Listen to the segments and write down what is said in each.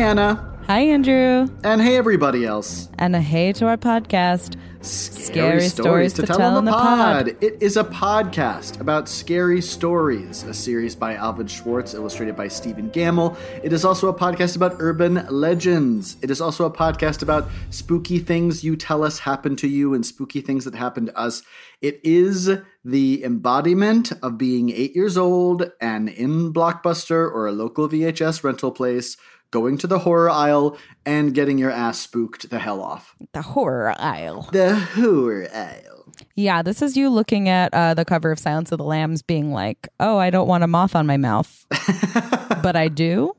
Anna. Hi, Andrew. And hey, everybody else. And a hey to our podcast. Scary, stories, to, tell, on the pod. It is a podcast about scary stories, a series by Alvin Schwartz, illustrated by Stephen Gammell. It is also a podcast about urban legends. It is also a podcast about spooky things you tell us happen to you and spooky things that happen to us. It is the embodiment of being eight years old and in Blockbuster or a local VHS rental place going to the horror aisle and getting your ass spooked the hell off. The horror aisle. The horror aisle. Yeah, this is you looking at uh, the cover of Silence of the Lambs being like, oh, I don't want a moth on my mouth. but I do.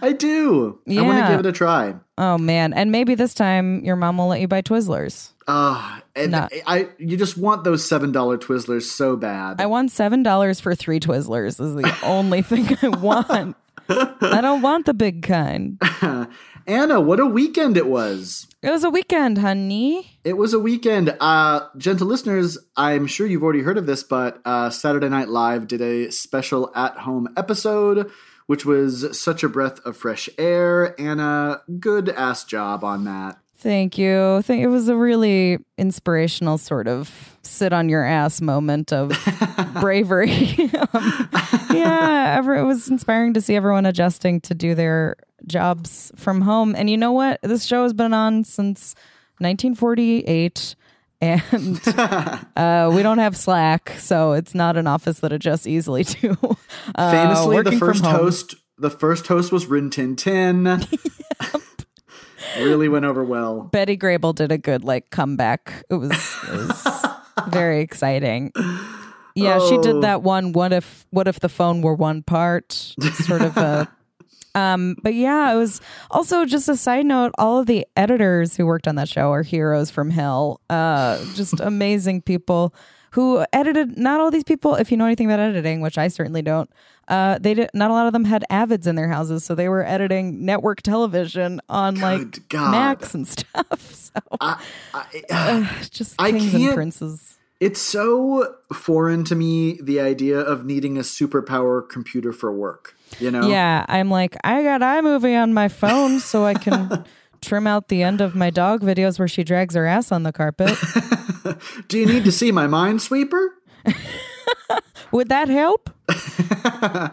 I do. I want to give it a try. Oh, man. And maybe this time your mom will let you buy Twizzlers. Uh, and No. I you just want those seven dollar Twizzlers so bad. I want $7 for three Twizzlers, is the only thing I want. I don't want the big kind. Anna, what a weekend it was. It was a weekend, honey. It was a weekend. Uh, gentle listeners, I'm sure you've already heard of this, but uh, Saturday Night Live did a special at home episode, which was such a breath of fresh air. Anna, good ass job on that. Thank you. It was a really inspirational sort of sit on your ass moment of bravery. um, yeah, ever, it was inspiring to see everyone adjusting to do their jobs from home. And you know what? This show has been on since 1948. And uh, we don't have Slack, so it's not an office that adjusts easily to. Uh, Famously, the first host, the first host was Rin Tin Tin. Really went over well. Betty Grable did a good like comeback. It was, it was very exciting. Yeah, she Oh. did that one. What if? What if the phone were one part? Sort of a. Um, but yeah, it was also just a side note. All of the editors who worked on that show are heroes from hell. Uh, just amazing people who edited. Not all these people, if you know anything about editing, which I certainly don't. Uh, they did. Not a lot of them had avids in their houses, so they were editing network television on like Good God. Macs and stuff. So I, I, just I kings and princes. It's so foreign to me the idea of needing a superpower computer for work. You know? Yeah, I'm like, I got iMovie on my phone so I can trim out the end of my dog videos where she drags her ass on the carpet. Do you need to see my minesweeper? Would that help?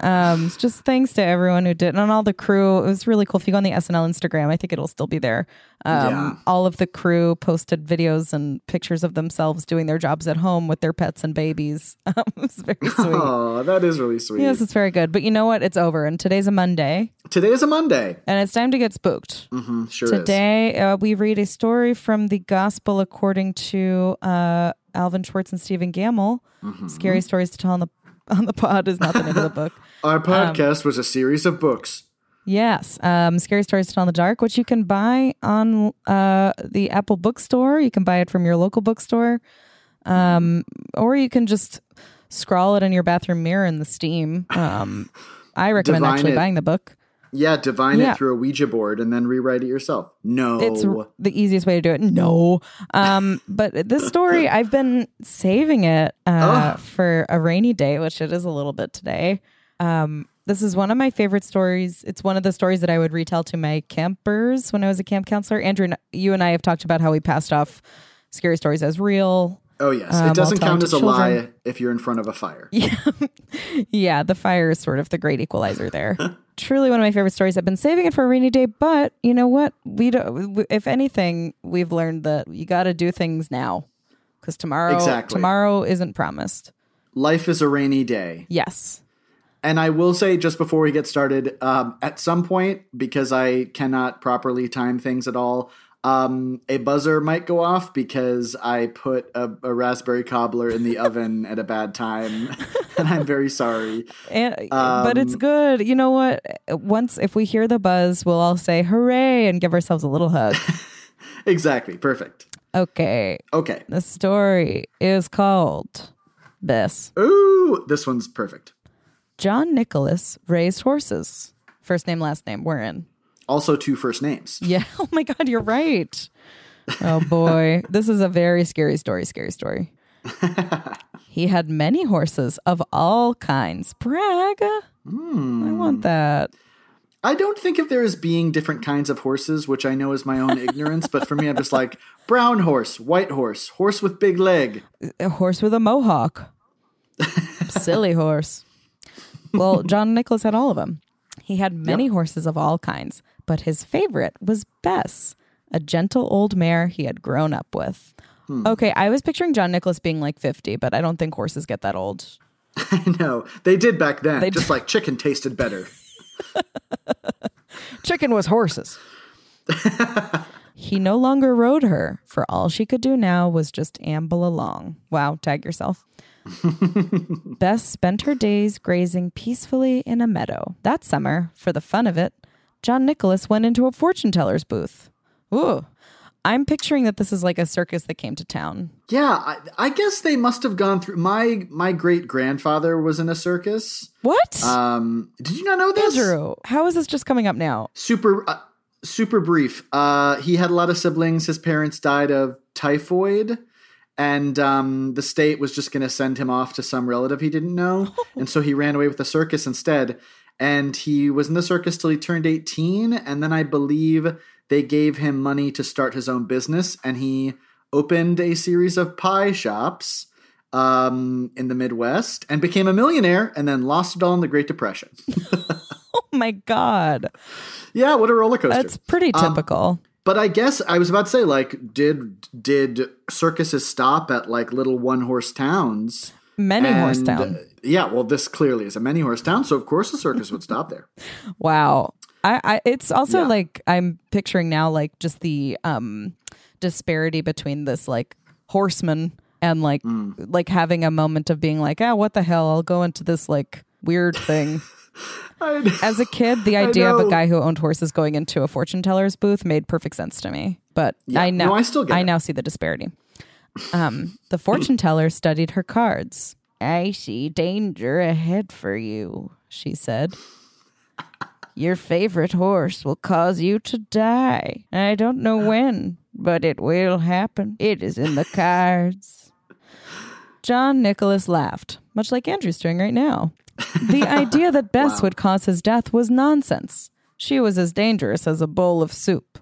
um, just thanks to everyone who did, and all the crew. It was really cool. If you go on the SNL Instagram, I think it'll still be there. Um, Yeah. All of the crew posted videos and pictures of themselves doing their jobs at home with their pets and babies. Um, it was very sweet. Oh, that is really sweet. Yes, it's very good. But you know what? It's over, and today's a Monday, Today is a Monday. and it's time to get spooked. Mm-hmm, sure Today, uh, we read a story from the Gospel according to uh, Alvin Schwartz and Stephen Gammell. Mm-hmm. Scary stories to tell on the on the pod is not the name of the book. Our um, podcast was a series of books. Yes, um, Scary Stories to Tell in the Dark, which you can buy on uh, the Apple Bookstore. You can buy it from your local bookstore, um, or you can just scrawl it in your bathroom mirror in the Steam. Um, I recommend Divine actually it. buying the book. Yeah, divine Yeah. it through a Ouija board and then rewrite it yourself. No. It's the easiest way to do it. No. Um, but this story, I've been saving it uh, for a rainy day, which it is a little bit today. Um, this is one of my favorite stories. It's one of the stories that I would retell to my campers when I was a camp counselor. Andrew, and- you and I have talked about how we passed off scary stories as real. Oh, yes. um, it doesn't count as a children. lie if you're in front of a fire. Yeah, the fire is sort of the great equalizer there. Truly one of my favorite stories. I've been saving it for a rainy day, but you know what? We don't. If anything, we've learned that you got to do things now because tomorrow, Exactly. tomorrow isn't promised. Life is a rainy day. Yes. And I will say, just before we get started, um, at some point, because I cannot properly time things at all, um, a buzzer might go off because I put a, a raspberry cobbler in the oven at a bad time. and I'm very sorry. And, but it's good. You know what? Once if we hear the buzz, we'll all say hooray and give ourselves a little hug. Exactly. Perfect. okay. Okay. The story is called this. Ooh, this one's perfect. John Nicholas raised horses. First name, last name. We're in. Also, two first names. Yeah. Oh my God, you're right. Oh boy. this is a very scary story. Scary story. he had many horses of all kinds. Brag. Hmm. I want that. I don't think of there as being different kinds of horses, which I know is my own ignorance, but for me, I'm just like brown horse, white horse, horse with big leg. A horse with a mohawk. Silly horse. Well, John Nicholas had all of them. He had many horses of all kinds, but his favorite was Bess, a gentle old mare he had grown up with. Hmm. Okay, I was picturing John Nicholas being like 50, but I don't think horses get that old. I know. They did back then, They just did. like chicken tasted better. Chicken was horses. he no longer rode her, for all she could do now was just amble along. Wow, tag yourself. Bess spent her days grazing peacefully in a meadow. That summer, for the fun of it, John Nicholas went into a fortune teller's booth. Ooh. I'm picturing that this is like a circus that came to town. Yeah, I, I guess they must have gone through. My my great grandfather was in a circus. What? Um, did you not know this? Andrew, how is this just coming up now? Super, uh, super brief. Uh, he had a lot of siblings. His parents died of typhoid, and um, the state was just going to send him off to some relative he didn't know, and so he ran away with the circus instead. And he was in the circus till he turned eighteen, and then I believe they gave him money to start his own business, and he opened a series of pie shops um, in the Midwest and became a millionaire, and then lost it all in the Great Depression. Oh my God. yeah, what a roller coaster! That's pretty typical. But I guess I was about to say, like, did did circuses stop at like little one horse towns? Many horse And, town. uh, yeah, well, this clearly is a many horse town, so of course the circus would stop there. Wow. I, I it's also Yeah. like I'm picturing now like just the um disparity between this like horseman and like Mm. like having a moment of being like, ah, what the hell? I'll go into this like weird thing. As a kid, the idea of a guy who owned horses going into a fortune teller's booth made perfect sense to me. But Yeah. I now No, I still get I it. now see the disparity. Um, the fortune teller studied her cards. I see danger ahead for you, she said. Your favorite horse will cause you to die. I don't know when, but it will happen. It is in the cards. John Nicholas laughed, much like Andrew's doing right now. The idea that Bess would cause his death was nonsense. She was as dangerous as a bowl of soup.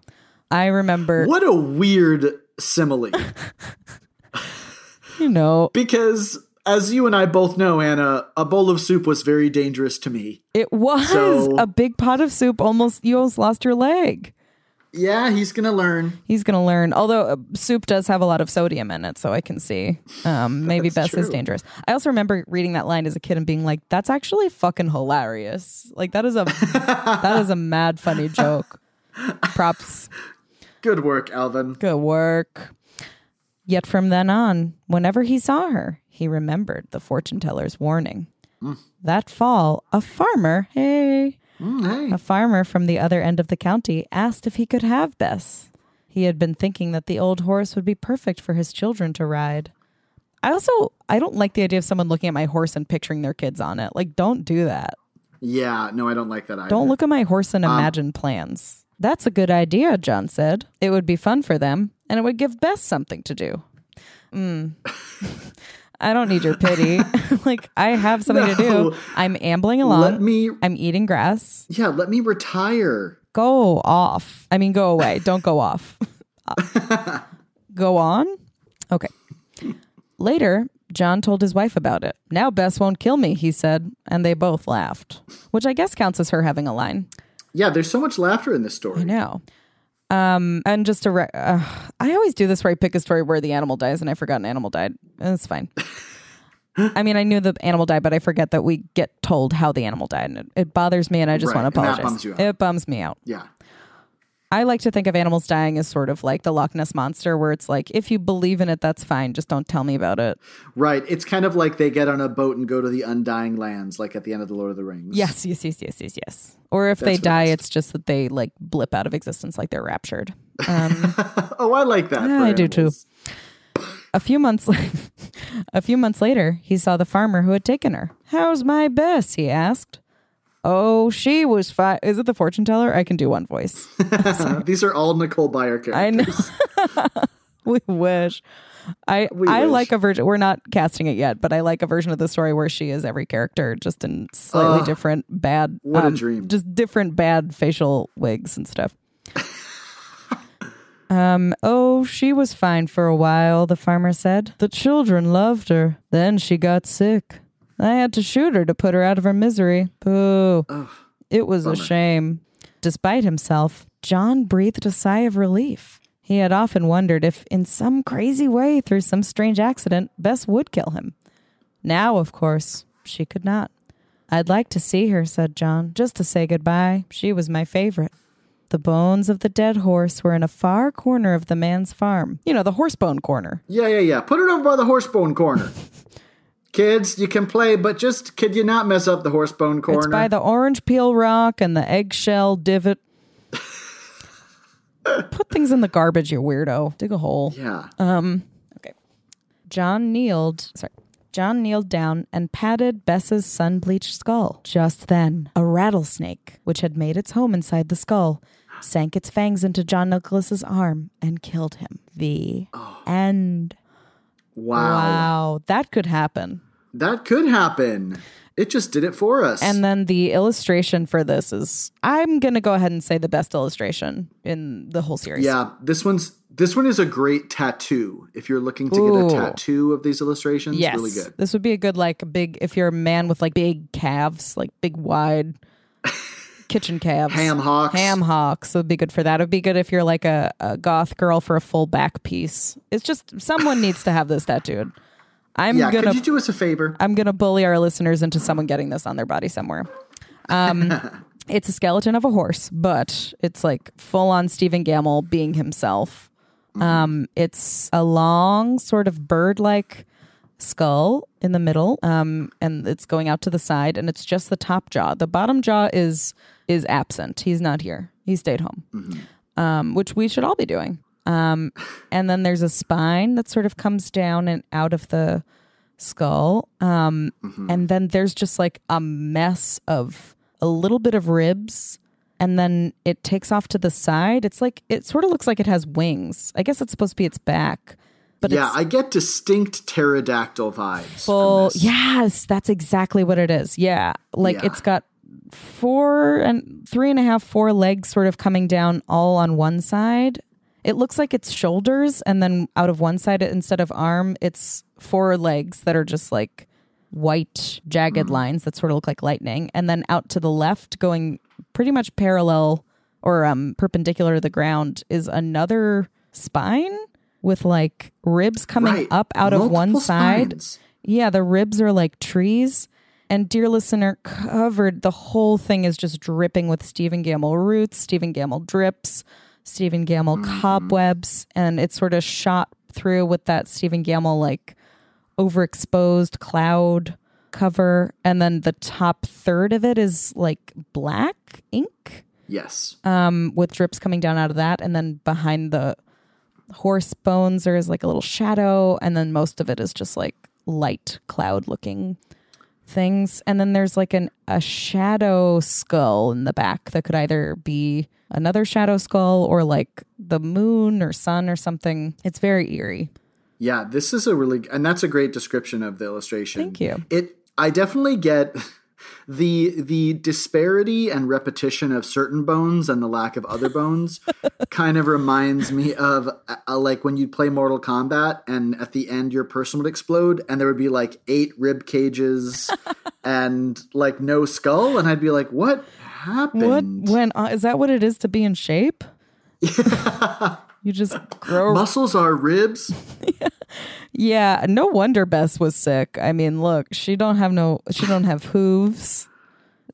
I remember, What a weird simile. you know, because as you and I both know, Anna, a bowl of soup was very dangerous to me. it was So- a big pot of soup. Almost, you almost lost your leg. Yeah, he's gonna learn. He's going to learn. Although uh, soup does have a lot of sodium in it, so I can see um, maybe Bess That's is dangerous. I also remember reading that line as a kid and being like, "That's actually fucking hilarious. Like that is a that is a mad funny joke." Props. Good work, Alvin. Good work. Yet from then on, whenever he saw her, he remembered the fortune teller's warning. That fall, a farmer, hey, Mm, hey. a farmer from the other end of the county asked if he could have Bess. He had been thinking that the old horse would be perfect for his children to ride. I also I don't like the idea of someone looking at my horse and picturing their kids on it. Like don't do that. Yeah, no, I don't like that either. Don't look at my horse and imagine plans. That's a good idea, John said. It would be fun for them, and it would give Bess something to do. Mm. I don't need your pity. like, I have something to do. I'm ambling along. Let me, I'm eating grass. yeah, let me retire. Go off. I mean, go away. Don't go off. go on? Okay. Later, John told his wife about it. Now Bess won't kill me, he said, and they both laughed, which I guess counts as her having a line. Yeah, there's so much laughter in this story. I know. Um, and just to, re- uh, I always do this where I pick a story where the animal dies, and I forgot an animal died. It's fine. I mean, I knew the animal died, but I forget that we get told how the animal died, and it, it bothers me, and I just Right, want to that apologize. bums you out. It bums me out. Yeah. I like to think of animals dying as sort of like the Loch Ness monster, where it's like, if you believe in it, that's fine. Just don't tell me about it. Right. It's kind of like they get on a boat and go to the undying lands, like at the end of The Lord of the Rings. Yes, yes, yes, yes, yes, yes. Or if they die, it's just that they like blip out of existence, like they're raptured. Um, Oh, I like that. Yeah, I do too. a few months, a few months later, he saw the farmer who had taken her. "How's my Bess?" he asked. Oh, she was fine. Is it the fortune teller? I can do one voice. These are all Nicole Byer characters. I know. we wish. I We I wish. like a version. We're not casting it yet, but I like a version of the story where she is every character, just in slightly Ugh, different bad. what a um, dream. Just different bad facial wigs and stuff. um. Oh, she was fine for a while. The farmer said the children loved her. Then she got sick. I had to shoot her to put her out of her misery. Boo. It was a shame. Despite himself, John breathed a sigh of relief. He had often wondered if, in some crazy way, through some strange accident, Bess would kill him. Now, of course, she could not. I'd like to see her, said John, just to say goodbye. She was my favorite. The bones of the dead horse were in a far corner of the man's farm. You know, the horse bone corner. Yeah, yeah, yeah. Put it over by the horsebone corner. Kids, you can play, but just could you not mess up the horsebone corner? It's by the orange peel rock and the eggshell divot. Put things in the garbage, you weirdo. Dig a hole. yeah. Um. Okay. John kneeled, sorry. John kneeled down and patted Bess's sun bleached skull. Just then, a rattlesnake, which had made its home inside the skull, sank its fangs into John Nicholas's arm and killed him. The end. wow. Wow, that could happen. That could happen. It just did it for us. And then the illustration for this is I'm going to go ahead and say the best illustration in the whole series. yeah, this one's this one is a great tattoo. If you're looking to Ooh. get a tattoo of these illustrations, Yes. really good. This would be a good like big if you're a man with like big calves, like big wide kitchen calves. Ham hocks. Ham hocks would be good for that. It would be good if you're like a, a goth girl for a full back piece. It's just someone needs to have this tattooed. I'm Yeah, gonna could you do us a favor? I'm gonna bully our listeners into someone getting this on their body somewhere. Um, it's a skeleton of a horse, but it's like full on Stephen Gammell being himself. Um, it's a long, sort of bird like skull in the middle, um, and it's going out to the side, and it's just the top jaw. The bottom jaw is is absent. He's not here. He stayed home, um, which we should all be doing. Um, and then there's a spine that sort of comes down and out of the skull. Um, And then there's just like a mess of a little bit of ribs. And then it takes off to the side. It's like, it sort of looks like it has wings. I guess it's supposed to be its back. But yeah, I get distinct pterodactyl vibes. full. Yes, that's exactly what it is. Yeah. Like Yeah. it's got four and three and a half, four legs sort of coming down all on one side. It looks like it's shoulders, and then out of one side, instead of arm, it's four legs that are just like white, jagged lines that sort of look like lightning. And then out to the left, going pretty much parallel or um, perpendicular to the ground, is another spine with like ribs coming Right. up out of one side. spines. Yeah, the ribs are like trees. And dear listener, covered the whole thing is just dripping with Stephen Gammell roots, Stephen Gammell drips, Stephen Gammell cobwebs, and it's sort of shot through with that Stephen Gammell like overexposed cloud cover. And then the top third of it is like black ink Yes. um, with drips coming down out of that. And then behind the horse bones, there is like a little shadow. And then most of it is just like light cloud looking things. And then there's like an a shadow skull in the back that could either be another shadow skull or like the moon or sun or something. It's very eerie. Yeah, this is a really and that's a great description of the illustration. Thank you. It I definitely get the the disparity and repetition of certain bones and the lack of other bones kind of reminds me of uh, like when you'd play Mortal Kombat and at the end your person would explode and there would be like eight rib cages and like no skull and I'd be like what happened? What when uh, is that what it is to be in shape? you just grow Muscles are ribs. Yeah, no wonder Bess was sick. I mean, look, she don't have no she don't have hooves.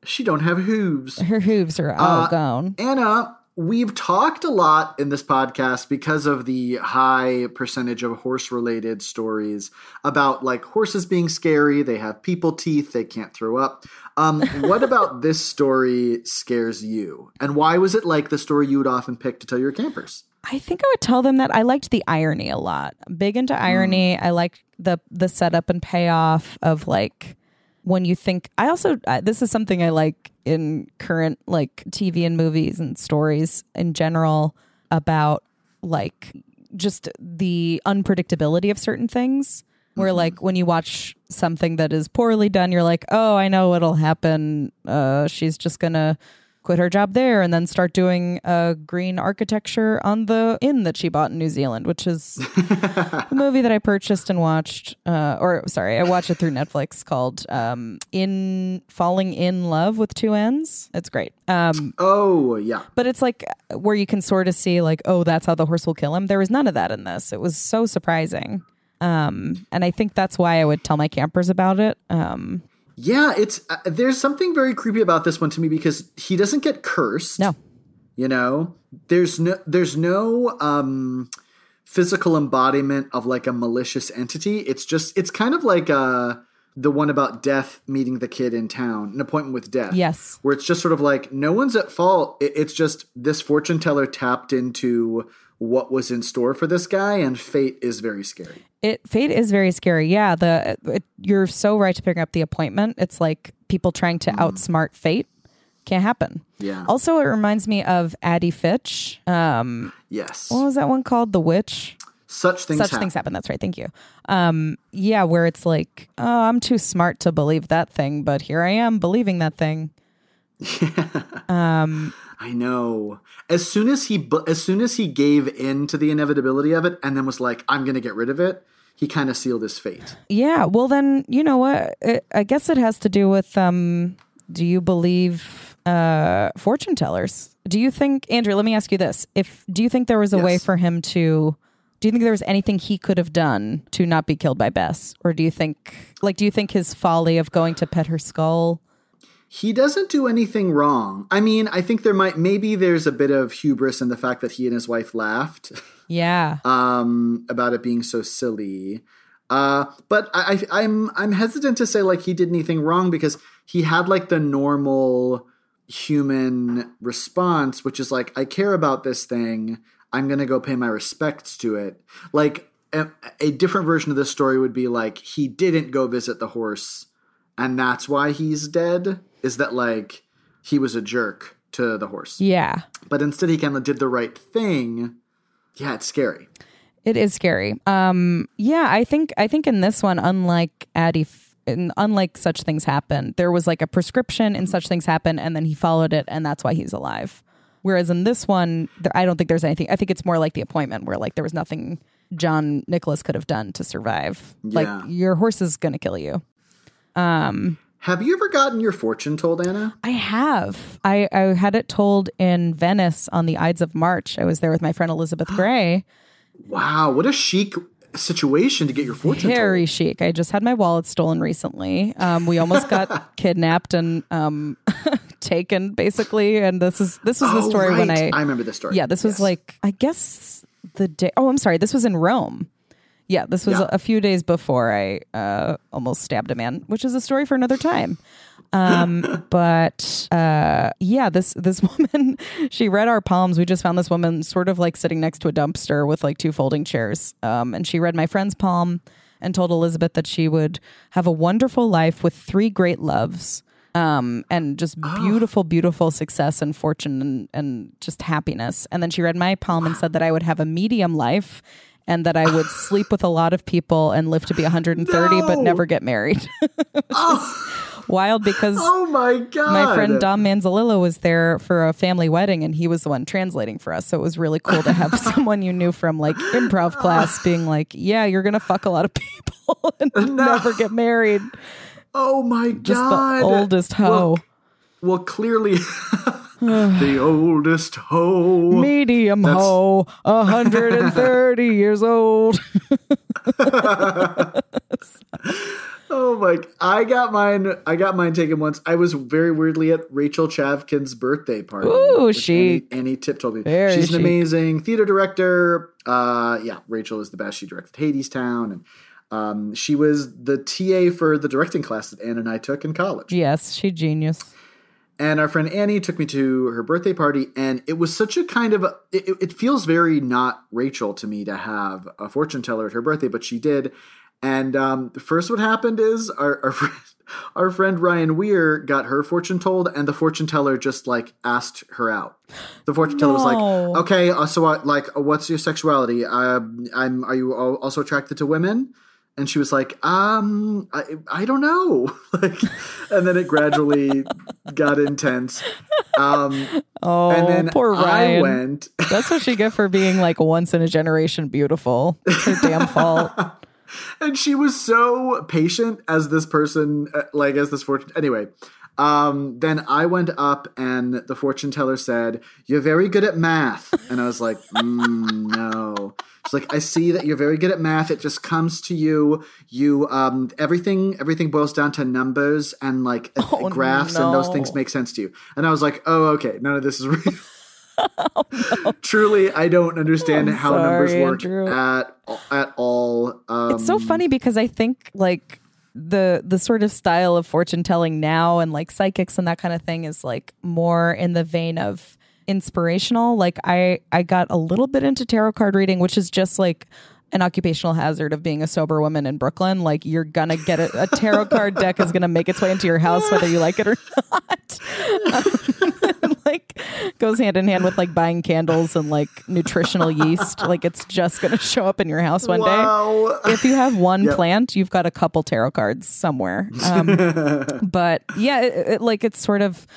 She don't have hooves. Her hooves are all gone. Anna, we've talked a lot in this podcast because of the high percentage of horse related stories about like horses being scary, they have people teeth, they can't throw up. Um, what about this story scares you? And why was it like the story you would often pick to tell your campers? I think I would tell them that I liked the irony a lot. Big into irony. I like the the setup and payoff of like when you think. I also uh, this is something I like in current like TV and movies and stories in general about like just the unpredictability of certain things. Where like when you watch something that is poorly done, you're like, oh, I know what'll happen. Uh, she's just gonna quit her job there and then start doing uh, green architecture on the inn that she bought in New Zealand, which is a movie that I purchased and watched. Uh, or sorry, I watched it through Netflix called um, "In Falling in Love with Two Ends." It's great. Um, Oh, yeah. but it's like where you can sort of see like, oh, that's how the horse will kill him. There was none of that in this. It was so surprising. Um, and I think that's why I would tell my campers about it. Um, Yeah, it's uh, there's something very creepy about this one to me because he doesn't get cursed. no, You know, there's no there's no um physical embodiment of like a malicious entity. It's just it's kind of like uh the one about death meeting the kid in town, an appointment with death. Yes. Where it's just sort of like no one's at fault. It, it's just this fortune teller tapped into what was in store for this guy, and fate is very scary. It fate is very scary. Yeah, the it, you're so right to pick up the appointment. It's like people trying to outsmart fate. Can't happen. Yeah. Also, it reminds me of Addie Fitch. Um, Yes. what was that one called? The Witch. Such things Such happen. things happen. That's right. Thank you. Um, yeah, where it's like, oh, I'm too smart to believe that thing, but here I am believing that thing. I know. As soon as he as soon as he gave in to the inevitability of it and then was like I'm going to get rid of it, he kind of sealed his fate. Yeah. Well, then you know what? It, I guess it has to do with. Um, do you believe uh, fortune tellers? Do you think, Andrew? Let me ask you this: If do you think there was a way for him to? Do you think there was anything he could have done to not be killed by Bess, or do you think, like, do you think his folly of going to pet her skull? He doesn't do anything wrong. I mean, I think there might maybe there's a bit of hubris in the fact that he and his wife laughed Yeah. um, about it being so silly. Uh, but I, I, I'm I'm hesitant to say like he did anything wrong because he had like the normal human response, which is like I care about this thing. I'm gonna go pay my respects to it. Like a, a different version of this story would be like he didn't go visit the horse, and that's why he's dead. Is that like he was a jerk to the horse? Yeah. But instead, he kind of did the right thing. Yeah, it's scary. It is scary. Um, yeah, I think I think in this one, unlike Addie, unlike such things happen, there was like a prescription and such things happen, and then he followed it, and that's why he's alive. Whereas in this one, there, I don't think there's anything. I think it's more like the appointment, where like there was nothing John Nicholas could have done to survive. Yeah. Like your horse is gonna kill you. Have you ever gotten your fortune told, Anna? I have. I, I had it told in Venice on the Ides of March. I was there with my friend Elizabeth Gray. Wow, what a chic situation to get your fortune Very told. chic. I just had my wallet stolen recently. Um, we almost got kidnapped and um, taken, basically. And this is this was the Oh, story when I. I remember the story. Yeah, this was Yes. like I guess the day. Oh, I'm sorry. This was in Rome. Yeah, this was Yeah. a few days before I uh, almost stabbed a man, which is a story for another time. Um, but uh, yeah, this this woman, she read our palms. We just found this woman sort of like sitting next to a dumpster with like two folding chairs, um, and she read my friend's palm. and told Elizabeth that she would have a wonderful life with three great loves. Um, and just beautiful, beautiful success and fortune and, and just happiness. And then she read my palm and said that I would have a medium life and that I would sleep with a lot of people and live to be 130 but never get married. oh. Wild because Oh my god! my friend Dom Manzalillo was there for a family wedding and he was the one translating for us. So it was really cool to have someone you knew from like improv class being like, yeah, you're going to fuck a lot of people and never get married. Oh my Just god! the oldest hoe. Well, well clearly, the oldest hoe. Medium That's- hoe, 130 years old. Oh my! I got mine. I got mine taken once. I was very weirdly at Rachel Chavkin's birthday party. Ooh, chic. Annie, Annie Tip told me Very she's an chic. amazing theater director. Uh, yeah, Rachel is the best. She directed Hadestown, and um, she was the TA for the directing class that Anne and I took in college. yes, she genius. And our friend Annie took me to her birthday party, and it was such a kind of it, it feels very not Rachel to me to have a fortune teller at her birthday, but she did. And um, first, what happened is our our friend, our friend Ryan Weir got her fortune told, and the fortune teller just like asked her out. The fortune teller was like, "Okay, uh, so what, like, uh, what's your sexuality? Uh, I'm are you also attracted to women?" And she was like, um, I, I don't know. like, and then it gradually got intense. Um, Oh, and then poor I Ryan. went, That's what she get for being like once in a generation beautiful. It's her damn fault. and she was so patient as this person, uh, like as this fortune. Anyway, um, then I went up and the fortune teller said, "You're very good at math," and I was like, mm, "No." She's like, "I see that you're very good at math. It just comes to you. You, um, everything, everything boils down to numbers and like Oh, graphs, and those things make sense to you." And I was like, "Oh, okay. None of this is real." Truly, I don't understand I'm how numbers work Andrew. at at all. Um, It's so funny because I think like the the sort of style of fortune telling now and like psychics and that kind of thing is like more in the vein of inspirational. Like I I got a little bit into tarot card reading, which is just like an occupational hazard of being a sober woman in Brooklyn. Like you're gonna get a, a tarot card deck is gonna make its way into your house whether you like it or not. Um, like goes hand in hand with like buying candles and like nutritional yeast. Like it's just gonna show up in your house one day if you have one plant, you've got a couple tarot cards somewhere. Um, but yeah, it, it, like it's sort of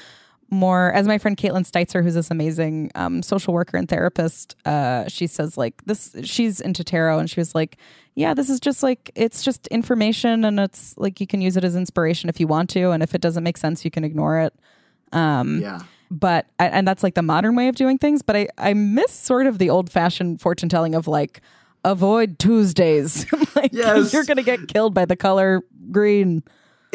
more as my friend Caitlin Steitzer, who's this amazing um, social worker and therapist, uh, she says like this. She's into tarot, and she was like, "Yeah, this is just like it's just information, and it's like you can use it as inspiration if you want to, and if it doesn't make sense, you can ignore it." Um, yeah. but and that's like the modern way of doing things but i i miss sort of the old fashioned fortune telling of like avoid tuesdays like Yes. you're gonna get killed by the color green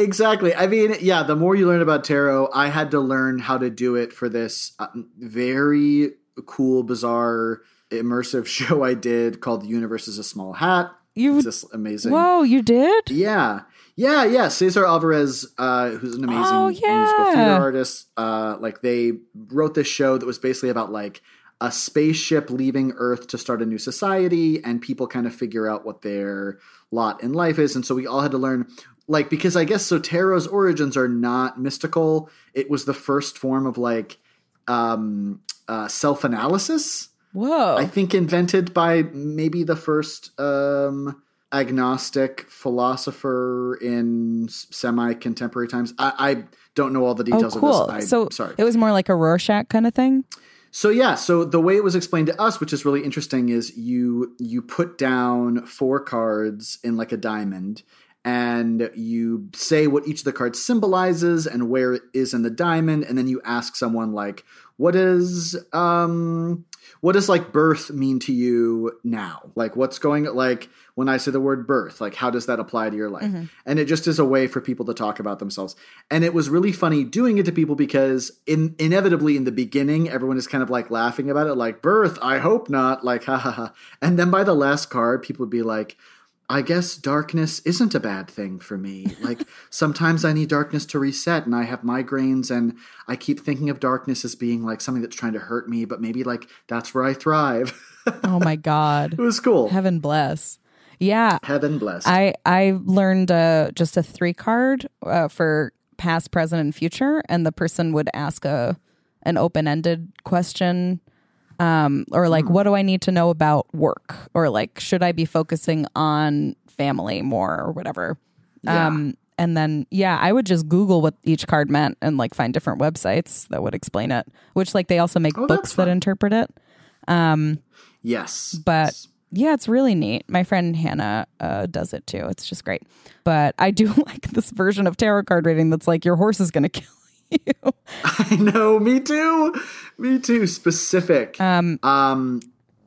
Exactly. I mean, yeah, the more you learn about tarot, I had to learn how to do it for this uh, very cool, bizarre, immersive show I did called The Universe is a Small Hat. you It's just amazing. whoa you did Yeah. Yeah, yeah. Cesar Alvarez, uh, who's an amazing Oh, musical theater artist, uh, like they wrote this show that was basically about like a spaceship leaving Earth to start a new society, and people kind of figure out what their lot in life is. And so we all had to learn, like, because I guess so Tarot's origins are not mystical. It was the first form of like um, uh, self analysis. whoa I think invented by maybe the first um, agnostic philosopher in semi contemporary times. I, I don't know all the details oh details cool of this. I, so sorry. it was more like a rorschach kind of thing So yeah, so the way it was explained to us, which is really interesting, is you you put down four cards in like a diamond, and you say what each of the cards symbolizes and where it is in the diamond, and then you ask someone like, "What is um, what does like birth mean to you now? Like, what's going like when I say the word birth? Like, how does that apply to your life?" And it just is a way for people to talk about themselves. And it was really funny doing it to people because in inevitably in the beginning, everyone is kind of like laughing about it, like birth. I hope not. Like, ha ha ha. And then by the last card, people would be like. I guess darkness isn't a bad thing for me. Like sometimes I need darkness to reset and I have migraines and I keep thinking of darkness as being like something that's trying to hurt me, but maybe like that's where I thrive. oh my god it was cool. heaven bless Yeah. Heaven bless. I I learned uh, just a three card uh, for past, present, and future, and the person would ask a an open ended question, um, or like, Hmm. what do I need to know about work, or like, should I be focusing on family more, or whatever. Yeah. Um, and then yeah, I would just Google what each card meant and like find different websites that would explain it. Which like they also make Oh, books that interpret it. Um, yes. but yeah, it's really neat. My friend Hannah uh, does it too. It's just great. But I do like this version of tarot card reading that's like your horse is going to kill you. I know, me too. Me too. Specific. Um, Um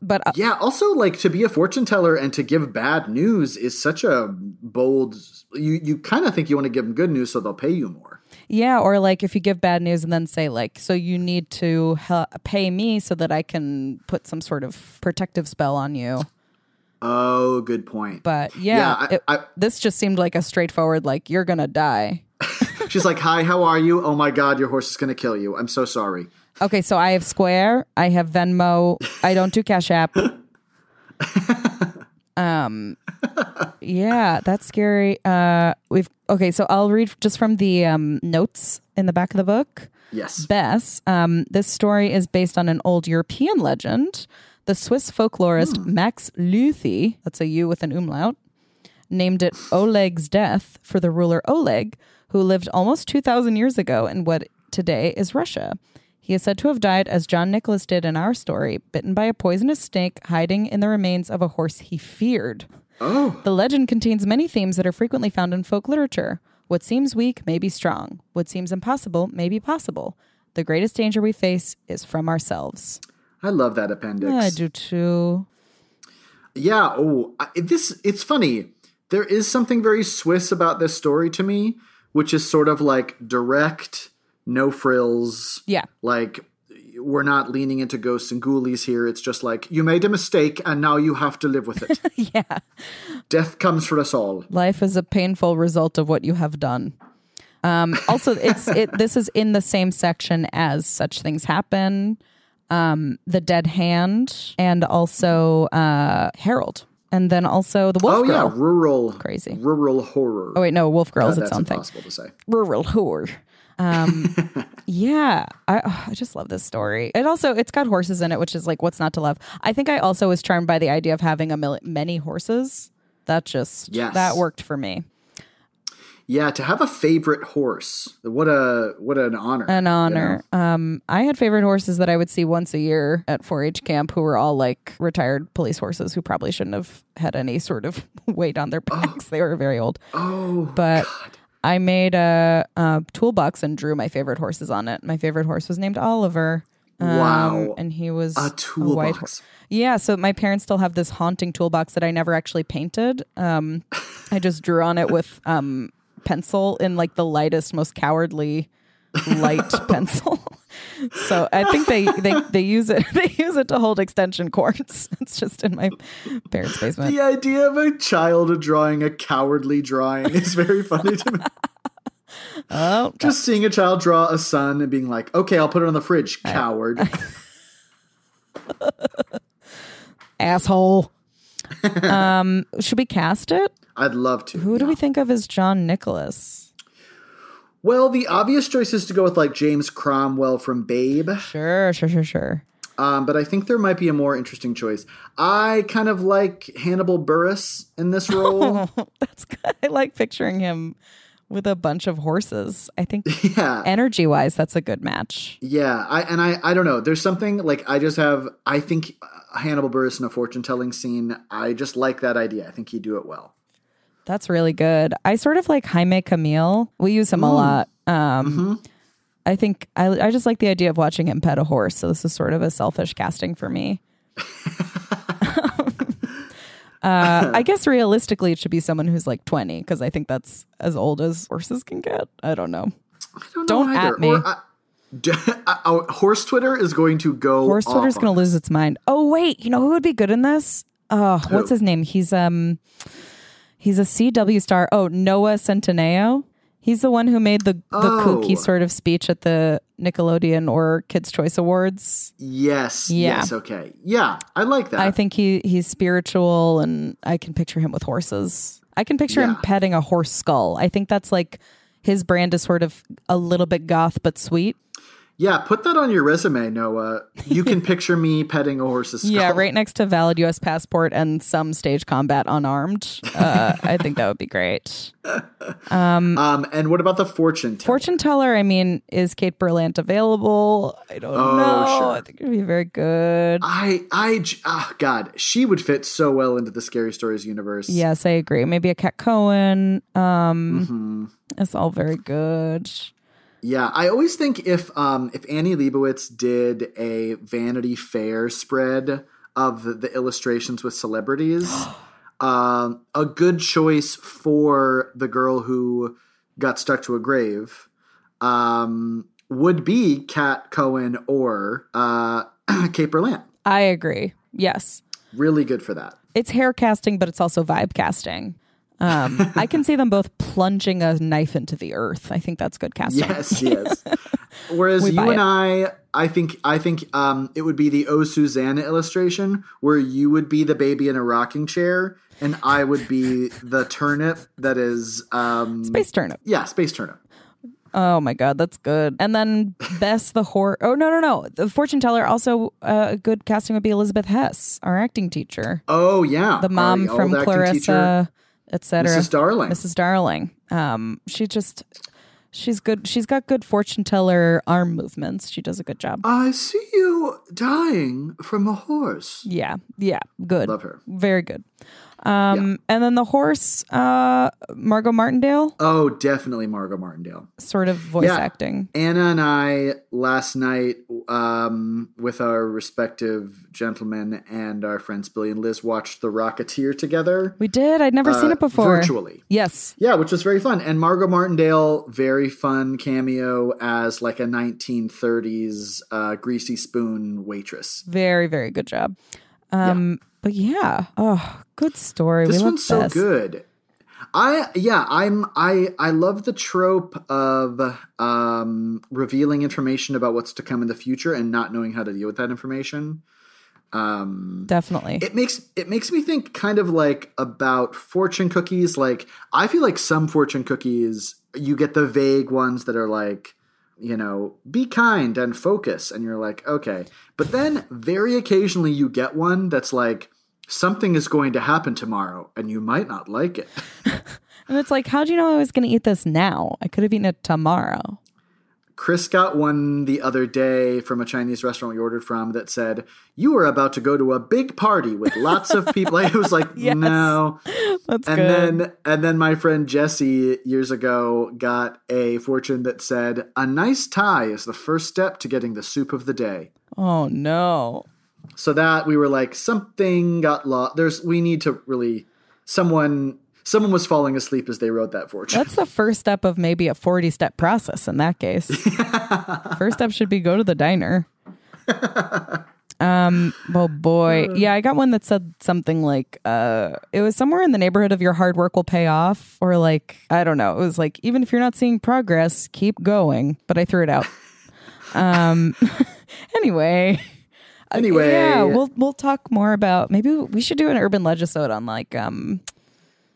but uh, yeah, also like to be a fortune teller and to give bad news is such a bold you you kind of think you want to give them good news so they'll pay you more. yeah, or like if you give bad news and then say like, so you need to pay me so that I can put some sort of protective spell on you. Oh, good point. But yeah, Yeah, I- it- I- this just seemed like a straightforward like you're gonna die. She's like, "Hi, how are you? Oh my god, your horse is going to kill you. I'm so sorry." Okay, so I have Square, I have Venmo, I don't do Cash App. um yeah, that's scary. Uh we've okay, so I'll read just from the um notes in the back of the book. Yes. Bess, um, this story is based on an old European legend. The Swiss folklorist Max Lüthi, that's a U with an umlaut, named it Oleg's death for the ruler Oleg, who lived almost 2,000 years ago in what today is Russia. He is said to have died, as John Nicholas did in our story, bitten by a poisonous snake hiding in the remains of a horse he feared. Oh, The legend contains many themes that are frequently found in folk literature. What seems weak may be strong. What seems impossible may be possible. The greatest danger we face is from ourselves. I love that appendix. I do too. Yeah. Oh, I, this it's funny. There is something very Swiss about this story to me, which is sort of like direct, no frills. Yeah. Like we're not leaning into ghosts and ghoulies here. It's just like you made a mistake and now you have to live with it. Yeah. Death comes for us all. Life is a painful result of what you have done. Um, also, it's it. This is in the same section as "Such Things Happen," um, "The Dead Hand," and also uh, "Harold," and then also "The Wolf oh Girl." yeah, rural Crazy. rural horror. Oh wait, no, Wolf Girl is its own thing. impossible to say. rural horror. Um, yeah, I oh, I just love this story. It also it's got horses in it, which is like what's not to love. I think I also was charmed by the idea of having a mil- many horses. That just Yes. that worked for me. Yeah, to have a favorite horse. What a what an honor. An you know? honor. Um, I had favorite horses that I would see once a year at 4-H camp, who were all like retired police horses who probably shouldn't have had any sort of weight on their backs. They were very old. Oh, but I made a, a toolbox and drew my favorite horses on it. My favorite horse was named Oliver. Um, Wow. And he was a white toolbox. horse. Yeah, so my parents still have this haunting toolbox that I never actually painted. Um, I just drew on it with um, pencil in like the lightest, most cowardly light pencil. so I think they, they they use it they use it to hold extension cords. It's just in my parents' basement. The idea of a child drawing a cowardly drawing is very funny to me. Oh, Just seeing a child draw a sun and being like, okay, I'll put it on the fridge, coward. asshole. um, should we cast it? I'd love to. Who do yeah. we think of as John Nicholas? Well, the obvious choice is to go with like James Cromwell from Babe, Sure, sure, sure, sure. um, but I think there might be a more interesting choice. I kind of like Hannibal Buress in this role. That's good. I like picturing him with a bunch of horses. I think yeah, energy wise, that's a good match. yeah. I and I, I don't know. There's something like I just have. I think uh, Hannibal Buress in a fortune telling scene. I just like that idea. I think he'd do it well. That's really good. I sort of like Jaime Camil. We use him a lot. Um, I think I, I just like the idea of watching him pet a horse. So this is sort of a selfish casting for me. uh, I guess realistically, it should be someone who's like 20 because I think that's as old as horses can get. I don't know. I don't, Don't at me. Or, uh, uh, uh, horse Twitter is going to go. Horse Twitter is going to lose its mind. Oh, wait. You know who would be good in this? Oh, what's his name? He's um, he's a CW star. Oh, Noah Centineo. He's the one who made the, the Oh. kooky sort of speech at the Nickelodeon or Kids' Choice Awards. Yes. Yeah. Yes. Okay. Yeah, I like that. I think he he's spiritual, and I can picture him with horses. I can picture him petting a horse skull. I think that's like his brand is sort of a little bit goth but sweet. Yeah, put that on your resume, Noah. You can picture me petting a horse's skull. Yeah, right next to valid U.S. passport and some stage combat unarmed. Uh, I think that would be great. Um, um, and what about the fortune? teller? Fortune teller. I mean, is Kate Berlant available? I don't Oh, know. sure. I think it'd be very good. I, I, j- ah, God, she would fit so well into the Scary Stories universe. Yes, I agree. Maybe a Cat Cohen. Um, Mm-hmm. It's all very good. Yeah, I always think if um if Annie Leibovitz did a Vanity Fair spread of the, the illustrations with celebrities, um, a good choice for the girl who got stuck to a grave um, would be Cat Cohen or uh, Kate Berlant. I agree. Yes. Really good for that. It's hair casting, but it's also vibe casting. Um, I can see them both plunging a knife into the earth. I think that's good casting. Yes, yes. Whereas you and it. I, I think, I think um, it would be the O Susanna illustration where you would be the baby in a rocking chair, and I would be the turnip that is, um, Space turnip. yeah, space turnip. Oh my god, that's good. And then Bess the whore. Oh no, no, no. The fortune teller. Also, uh, a good casting would be Elizabeth Hess, our acting teacher, Oh yeah, the mom from acting teacher, Clarissa, etc. Mrs. Darling. Mrs. Darling. Um, she just she's good. She's got good fortune teller arm movements. She does a good job. I see you dying from a horse. Yeah, yeah, good. Love her. Very good. Um, and then the horse, uh, Margot Martindale, Oh, definitely Margot Martindale. sort of voice Yeah. acting. Anna and I last night, um, with our respective gentlemen and our friends Billy and Liz, watched The Rocketeer together. We did. I'd never seen uh, it before. virtually. Yes. Yeah, which was very fun. And Margot Martindale, very fun cameo as like a 1930s uh, greasy spoon waitress. Very, very good job. Um, but yeah. Oh, good story. This we one's so Bess. good. I yeah, I'm I I love the trope of um revealing information about what's to come in the future and not knowing how to deal with that information. Um Definitely. it makes it makes me think kind of like about fortune cookies like I feel like some fortune cookies you get the vague ones that are like you know, be kind and focus and you're like, okay. But then very occasionally you get one that's like something is going to happen tomorrow and you might not like it. and it's like, how do you know I was going to eat this now? I could have eaten it tomorrow. Chris got one the other day from a Chinese restaurant we ordered from that said, You are about to go to a big party with lots of people. It was like, Yes. no. That's And good. then and then my friend Jesse years ago got a fortune that said, A nice tie is the first step to getting the soup of the day. oh no. So that we were like, something got lost. There's we need to really someone someone was falling asleep as they wrote that fortune. That's the first step of maybe a 40 step process in that case. first step should be go to the diner. Um, oh boy. Yeah, I got one that said something like, uh, it was somewhere in the neighborhood of your hard work will pay off, or like, I don't know. It was like, even if you're not seeing progress, keep going. But I threw it out. Um, anyway. Anyway. yeah, we'll we'll talk more about maybe we should do an urban legisode on like um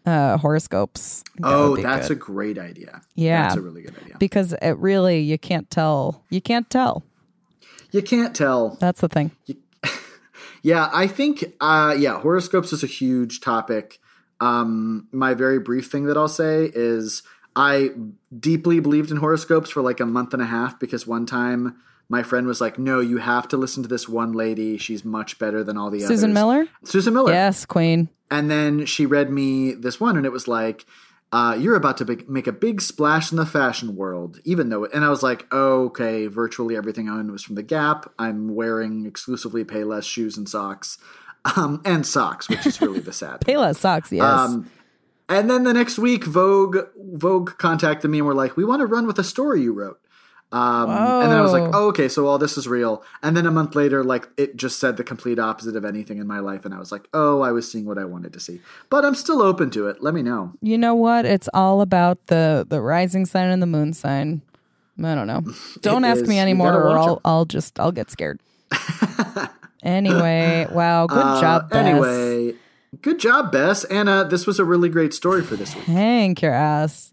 uh horoscopes. That oh, that's good. a great idea. Yeah. That's a really good idea. because it really you can't tell. You can't tell. You can't tell. That's the thing. Yeah, I think uh yeah, horoscopes is a huge topic. Um my very brief thing that I'll say is I deeply believed in horoscopes for like a month and a half because one time my friend was like, "No, you have to listen to this one lady. She's much better than all the others." Susan Miller? Susan Miller. Yes, Queen. And then she read me this one, and it was like, uh, "You're about to big, make a big splash in the fashion world." Even though, and I was like, oh, "Okay, virtually everything I own was from the Gap. I'm wearing exclusively Payless shoes and socks, um, and socks, which is really the sad." Payless socks, yes. Um, and then the next week, Vogue Vogue contacted me and were like, "We want to run with a story you wrote." Um, and then I was like, oh, okay, so all this is real. And then a month later, like it just said the complete opposite of anything in my life. And I was like, oh, I was seeing what I wanted to see. But I'm still open to it. Let me know. You know what? It's all about the the rising sign and the moon sign. I don't know. Don't ask is. me anymore, or I'll. I'll just I'll get scared. anyway, wow, good Uh, job, Bess. Anyway, good job, Bess. Anna, this was a really great story for this week. Thank your ass.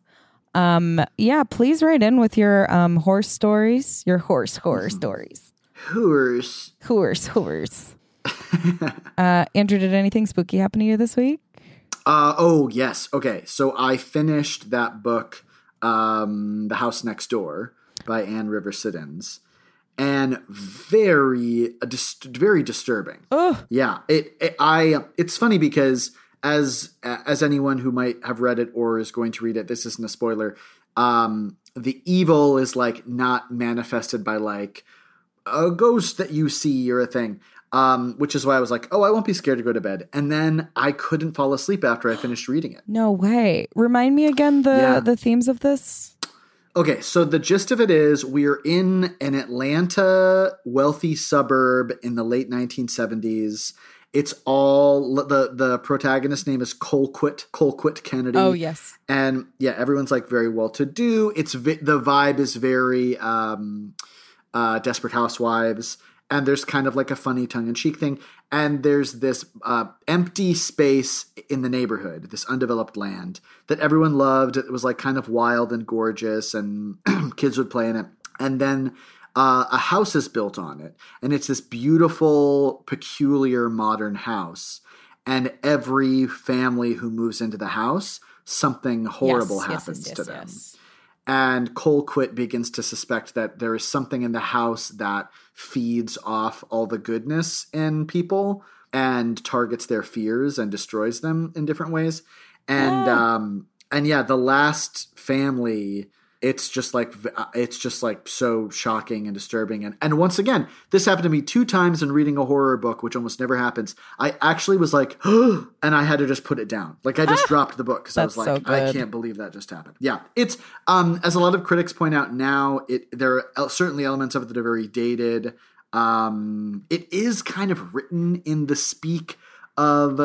Um, yeah, please write in with your um horse stories, your horse horror stories. Who's Horse horse. uh, Andrew, did anything spooky happen to you this week? Uh, oh, yes. Okay. So I finished that book, um, The House Next Door by Anne Rivers Siddons. And very, uh, dis- very disturbing. Oh, Yeah, it, it. I. It's funny because as as anyone who might have read it or is going to read it, this isn't a spoiler. Um, the evil is like not manifested by like a ghost that you see or a thing. Um, which is why I was like, oh, I won't be scared to go to bed. And then I couldn't fall asleep after I finished reading it. no way. Remind me again the Yeah. the themes of this. Okay, so the gist of it is we're in an Atlanta wealthy suburb in the late 1970s. It's all the the protagonist name is Colquitt Colquitt Kennedy. Oh yes. and yeah, everyone's like very well to do. It's vi- the vibe is very um, uh, Desperate Housewives, and there's kind of like a funny tongue in cheek thing. And there's this uh, empty space in the neighborhood, this undeveloped land that everyone loved. It was like kind of wild and gorgeous, and kids would play in it. And then uh, a house is built on it, and it's this beautiful, peculiar modern house. And every family who moves into the house, something horrible Yes, happens yes, to yes, them. yes. And Colquitt begins to suspect that there is something in the house that feeds off all the goodness in people and targets their fears and destroys them in different ways. And um and yeah, the last family it's just like uh, it's just like so shocking and disturbing. And and once again this happened to me two times in reading a horror book which almost never happens. I actually was like and i had to just put it down. Like i just dropped the book because i was like so i can't believe that just happened. Yeah it's um as a lot of critics point out now it there are certainly elements of it that are very dated. Um it is kind of written in the speak of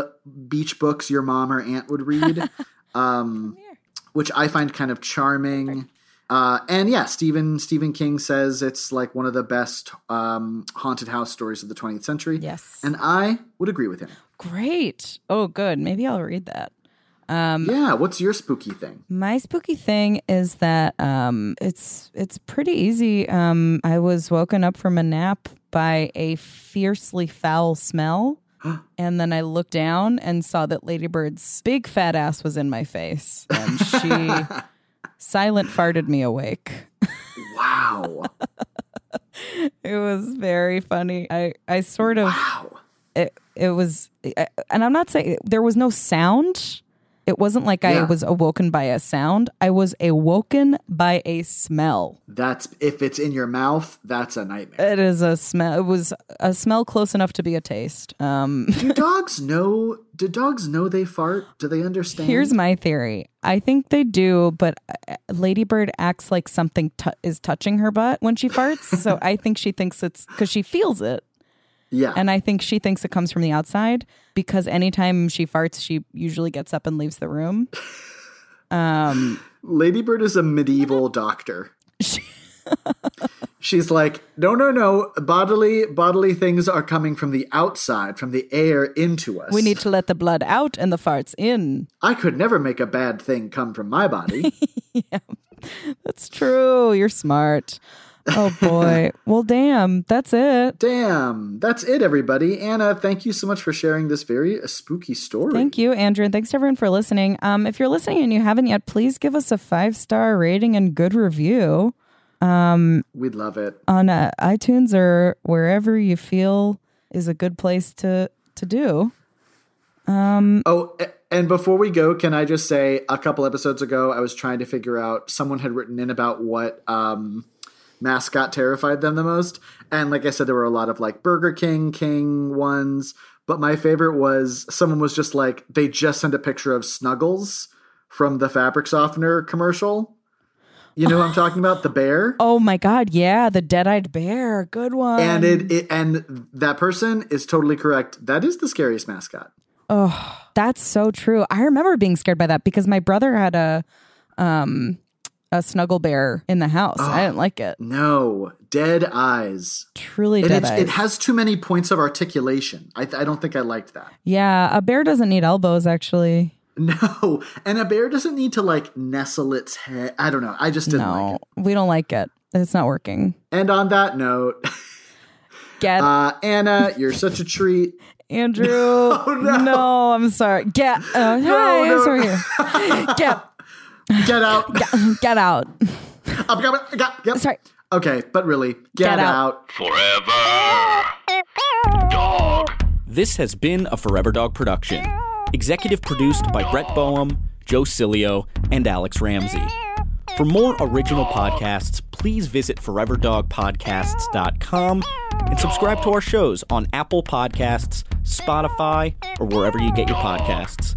beach books your mom or aunt would read um which I find kind of charming. Uh, and yeah, Stephen Stephen King says it's like one of the best um, haunted house stories of the 20th century. Yes. and I would agree with him. Great. Oh, good. Maybe I'll read that. Um, yeah, what's your spooky thing? My spooky thing is that um, it's it's pretty easy. Um, I was woken up from a nap by a fiercely foul smell, and then I looked down and saw that Ladybird's big fat ass was in my face, and she silent farted me awake. Wow, It was very funny. I I sort of wow. it it was and i'm not saying there was no sound it wasn't like i was awoken by a sound i was awoken by a smell That's if it's in your mouth, that's a nightmare. it is a smell it was a smell close enough to be a taste um do dogs know? Do dogs know they fart? Do they understand? here's my theory i think they do but uh, ladybird acts like something tu- is touching her butt when she farts so i think she thinks it's because she feels it yeah, And I think she thinks it comes from the outside because anytime she farts, she usually gets up and leaves the room. Um, Ladybird is a medieval doctor. She's like, no, no, no. Bodily, bodily things are coming from the outside, from the air into us. we need to let the blood out and the farts in. I could never make a bad thing come from my body. yeah, That's true. You're smart. Oh boy. well, damn. That's it. Damn, that's it, everybody. Anna, thank you so much for sharing this very uh, spooky story. Thank you, Andrew, and thanks to everyone for listening. Um, if you're listening and you haven't yet, please give us a five star rating and good review We'd love it. on uh, iTunes or wherever you feel is a good place to to do. Um, Oh, and before we go, can I just say a couple episodes ago, I was trying to figure out someone had written in about what um, mascot terrified them the most, and like I said, there were a lot of like Burger King King ones, but my favorite was someone was just like they just sent a picture of Snuggles from the fabric softener commercial. You know who I'm talking about? The bear. Oh my god, yeah, the dead-eyed bear. Good one. And it, it and that person is totally correct. That is the scariest mascot. Oh, that's so true. I remember being scared by that because my brother had a um a snuggle bear in the house. Oh, I didn't like it. No, dead eyes. Truly and dead eyes. It has too many points of articulation. I, I don't think I liked that. Yeah, a bear doesn't need elbows actually. No, and a bear doesn't need to like nestle its head. I don't know. I just didn't no, like it. We don't like it. It's not working. And on that note, get uh, Anna, you're such a treat. Andrew, oh, no. no. I'm sorry. Get uh, no, hi, no. sorry. Get get out. Get, get out. I'm coming. Get, get. Sorry. Okay, but really, get, get out. out. Forever. Dog. This has been a Forever Dog production. Executive produced by Brett Boehm, Joe Cilio, and Alex Ramsey. For more original podcasts, please visit foreverdogpodcasts.com and subscribe to our shows on Apple Podcasts, Spotify, or wherever you get your podcasts.